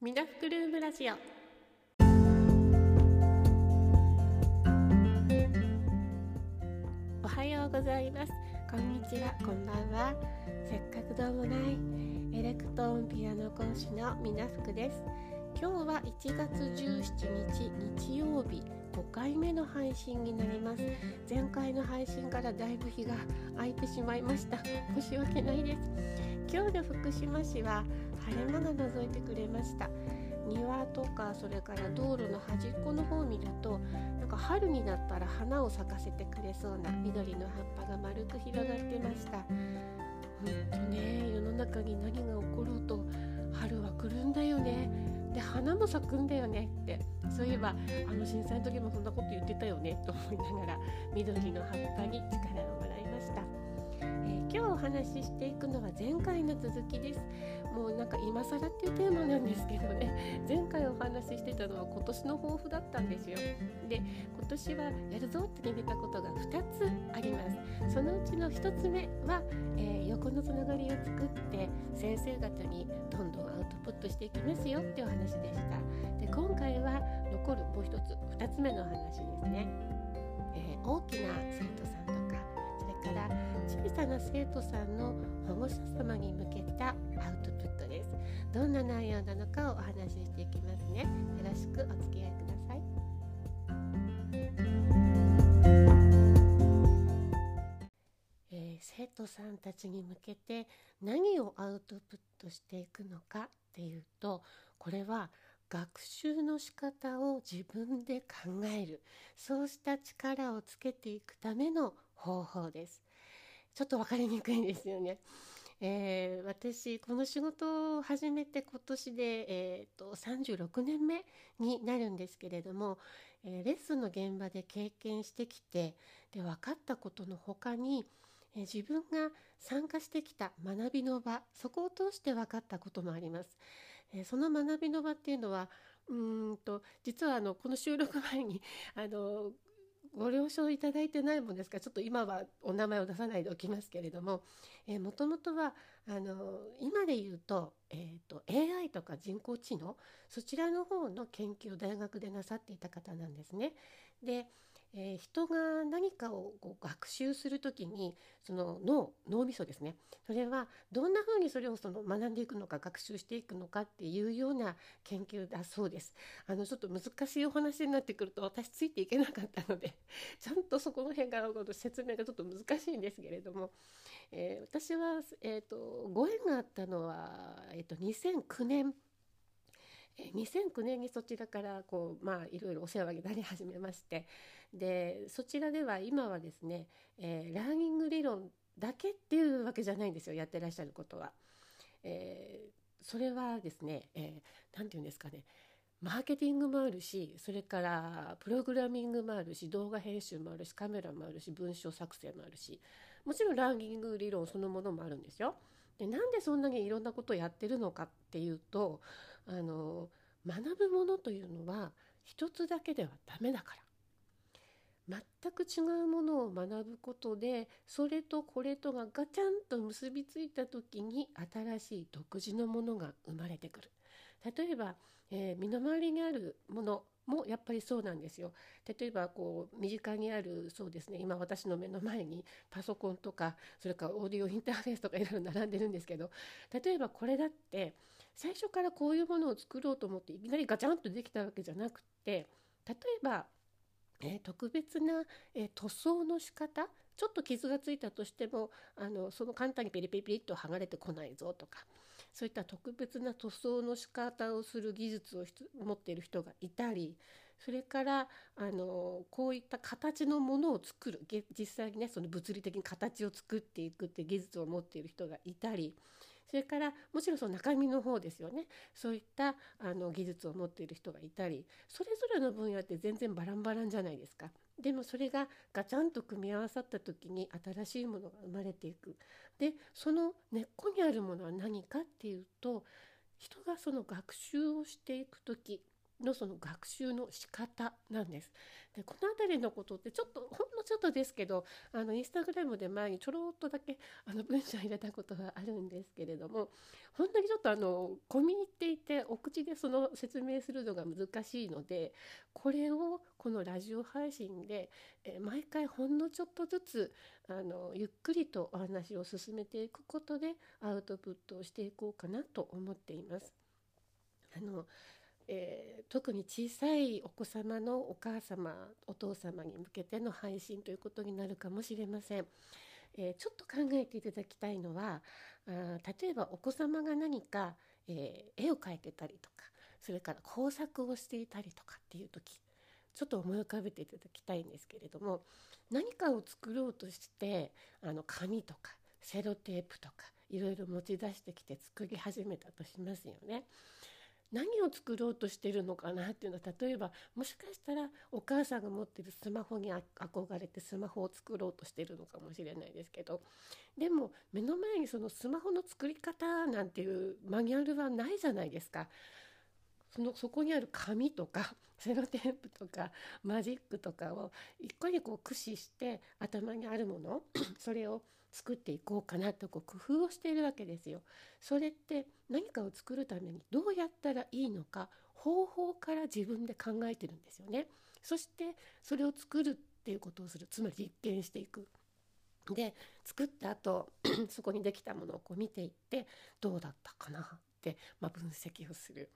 ミナフクルームラジオ。おはようございます。こんにちは。こんばんは。せっかくどうもない。エレクトーンピアノ講師のミナフクです。今日は1月17日日曜日。5回目の配信になります。前回の配信からだいぶ日が空いてしまいました。申し訳ないです。今日の福島市は晴れ間が覗いてくれました。庭とかそれから道路の端っこの方を見るとなんか春になったら花を咲かせてくれそうな緑の葉っぱが丸く広がってました。ほんとね世の中に何が起ころうと春は来るんだよね。で花も咲くんだよねってそういえばあの震災の時もそんなこと言ってたよねと思いながら緑の葉っぱに力をもらいました、今日お話ししていくのは前回の続きです。もうなんか今更っていうテーマなんですけどね。前回お話ししてたのは今年の抱負だったんですよ。で今年はやるぞって決めたことが2つあります。そのうちの1つ目は、えー、横のつながりを作って先生方にどんどんアウトプットしていきますよっていう話でした。で今回は残るもう1つ2つ目の話ですね、えー、大きな生徒さん小さな生徒さんの保護者様に向けたアウトプットです。どんな内容なのかをお話ししていきますね。よろしくお付き合いください。えー、生徒さんたちに向けて何をアウトプットしていくのかっていうとこれは学習の仕方を自分で考える。そうした力をつけていくための方法です。ちょっと分かりにくいんですよね。えー、私この仕事を始めて今年で、えーと、36年目になるんですけれども、えー、レッスンの現場で経験してきてで分かったことの他に、え自分が参加してきた学びの場そこを通して分かったこともあります。えその学びの場っていうのはうんと実はあのこの収録前にあのご了承いただいてないもんですからちょっと今はお名前を出さないでおきますけれどももともとはあの今で言うと,、えーと、AI とか人工知能そちらの方の研究を大学でなさっていた方なんですね。でえー、人が何かをこう学習する時にその脳脳みそですねそれはどんなふうにそれをその学んでいくのか学習していくのかっていうような研究だそうです。あのちょっと難しいお話になってくると私ついていけなかったので ちゃんとそこの辺からの説明がちょっと難しいんですけれども、えー、私は、えーと、ご縁があったのは、えーと、と2009年2009年にそちらからこうまあいろいろお世話になり始めましてでそちらでは今はですね、えー、ラーニング理論だけっていうわけじゃないんですよやってらっしゃることは。えー、それはですね何、えー、て言うんですかねマーケティングもあるしそれからプログラミングもあるし動画編集もあるしカメラもあるし文章作成もあるしもちろんラーニング理論そのものもあるんですよ。でなんでそんなにいろんなことをやってるのかっていうとあの学ぶものというのは一つだけではダメだから。全く違うものを学ぶことでそれとこれとがガチャンと結びついた時に新しい独自のものが生まれてくる。例えば、えー、身の回りにあるものもやっぱりそうなんですよ。例えばこう身近にあるそうですね今私の目の前にパソコンとかそれからオーディオインターフェースとかいろいろ並んでるんですけど例えばこれだって最初からこういうものを作ろうと思っていきなりガチャンとできたわけじゃなくて例えばえー、特別な、えー、塗装の仕方ちょっと傷がついたとしてもあのその簡単にペリペリペリっと剥がれてこないぞとかそういった特別な塗装の仕方をする技術を持っている人がいたりそれからあのこういった形のものを作る実際にねその物理的に形を作っていくって技術を持っている人がいたりそれからもちろんその中身の方ですよねそういったあの技術を持っている人がいたりそれぞれの分野って全然バランバランじゃないですか。でもそれがガチャンと組み合わさった時に新しいものが生まれていく。でその根っこにあるものは何かっていうと人がその学習をしていく時のその学習の仕方なんです。でこの辺りのことってちょっとほんのちょっとですけどあのインスタグラムで前にちょろっとだけあの文章を入れたことがあるんですけれども本当にちょっとあの込み入っていてお口でその説明するのが難しいのでこれをこのラジオ配信で、え毎回ほんのちょっとずつあのゆっくりとお話を進めていくことでアウトプットをしていこうかなと思っています。あのえー、特に小さいお子様のお母様お父様に向けての配信ということになるかもしれません。えー、ちょっと考えていただきたいのはあ例えばお子様が何か、えー、絵を描いてたりとかそれから工作をしていたりとかっていう時ちょっと思い浮かべていただきたいんですけれども何かを作ろうとしてあの紙とかセロテープとかいろいろ持ち出してきて作り始めたとしますよね。何を作ろうとしてるのかなっていうのは例えばもしかしたらお母さんが持ってるスマホに憧れてスマホを作ろうとしてるのかもしれないですけどでも目の前にそのスマホの作り方なんていうマニュアルはないじゃないですか。そのそこにある紙とか セロテープとかマジックとかをいかにこう駆使して頭にあるもの それを作っていこうかなとこう工夫をしているわけですよ。それって何かを作るためにどうやったらいいのか方法から自分で考えてるんですよね。そしてそれを作るっていうことをするつまり実験していく。で作った後 そこにできたものをこう見ていってどうだったかな、まあ、分析をする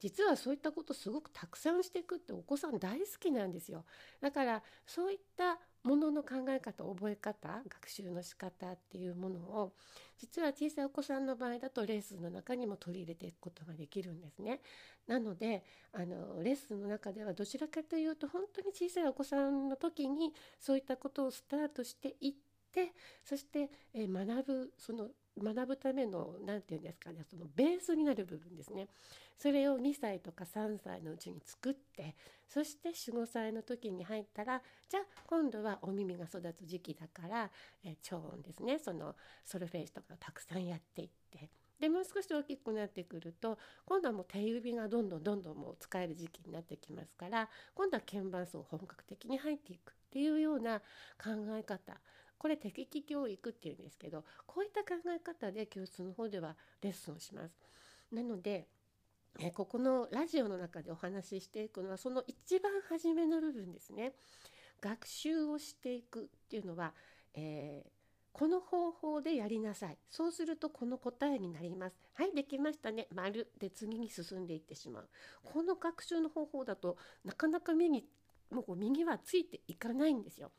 実はそういったことすごくたくさんしていくってお子さん大好きなんですよだからそういったものの考え方覚え方学習の仕方っていうものを実は小さいお子さんの場合だとレッスンの中にも取り入れていくことができるんですね。なのであのレッスンの中ではどちらかというと本当に小さいお子さんの時にそういったことをスタートしていってそして、え学ぶその学ぶための何て言うんですかねそのベースになる部分ですね。それを2歳とか3歳のうちに作ってそして45歳の時に入ったらじゃあ今度はお耳が育つ時期だから、え超音ですね。そのソルフェージとかをたくさんやっていって。でもう少し大きくなってくると今度はもう手指がどんどんどんどんもう使える時期になってきますから今度は鍵盤層本格的に入っていくっていうような考え方。これ適期教育っていうんですけどこういった考え方で教室の方ではレッスンをします。なのでえここのラジオの中でお話ししていくのはその一番初めの部分ですね。学習をしていくっていうのは、えー、この方法でやりなさい。そうするとこの答えになります。はいできましたね。丸。で次に進んでいってしまう。この学習の方法だとなかなか目にもう右はついていかないんですよ。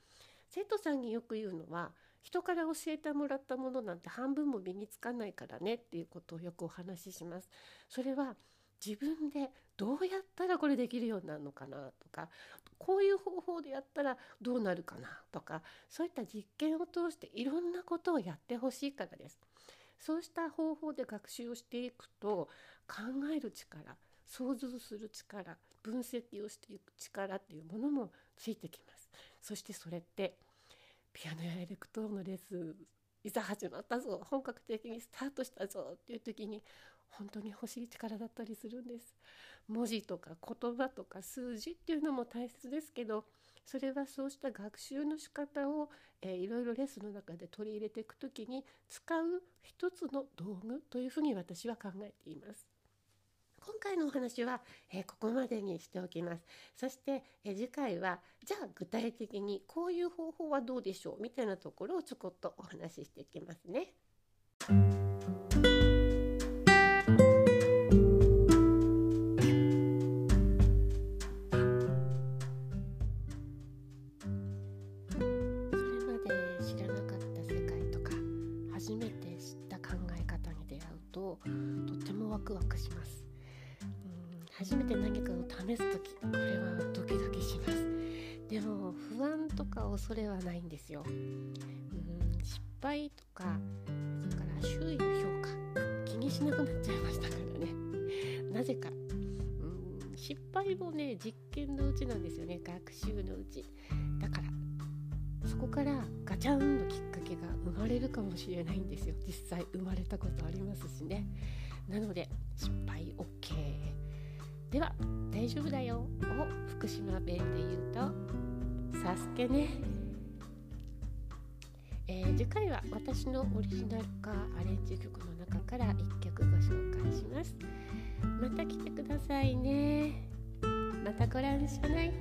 生徒さんによく言うのは人から教えてもらったものなんて半分も身につかないからねっていうことをよくお話しします。それは自分でどうやったらこれできるようになるのかなとかこういう方法でやったらどうなるかなとかそういった実験を通していろんなことをやってほしいからです。そうした方法で学習をしていくと考える力想像する力分析をしていく力っていうものもついてきます。そしてそれってピアノやエレクトーンのレッスンいざ始まったぞ本格的にスタートしたぞっていう時に本当に欲しい力だったりするんです文字とか言葉とか数字っていうのも大切ですけどそれはそうした学習の仕方を、えー、いろいろレッスンの中で取り入れていく時に使う一つの道具というふうに私は考えています。今回のお話は、えー、ここまでにしておきます。そして、えー、次回はじゃあ具体的にこういう方法はどうでしょう？みたいなところをちょこっとお話ししていきますね。初めて何かを試す時これはドキドキします。でも不安とか恐れはないんですよ。うん失敗とかそれから周囲の評価気にしなくなっちゃいましたからね。なぜか。うん失敗もね実験のうちなんですよね。学習のうち。だからそこからガチャンのきっかけが生まれるかもしれないんですよ。実際生まれたことありますしね。なので失敗 OK では大丈夫だよ」を福島弁で言うと「サスケね」えー、次回は私のオリジナルかアレンジ曲の中から1曲ご紹介します。また来てくださいね。またご覧しない。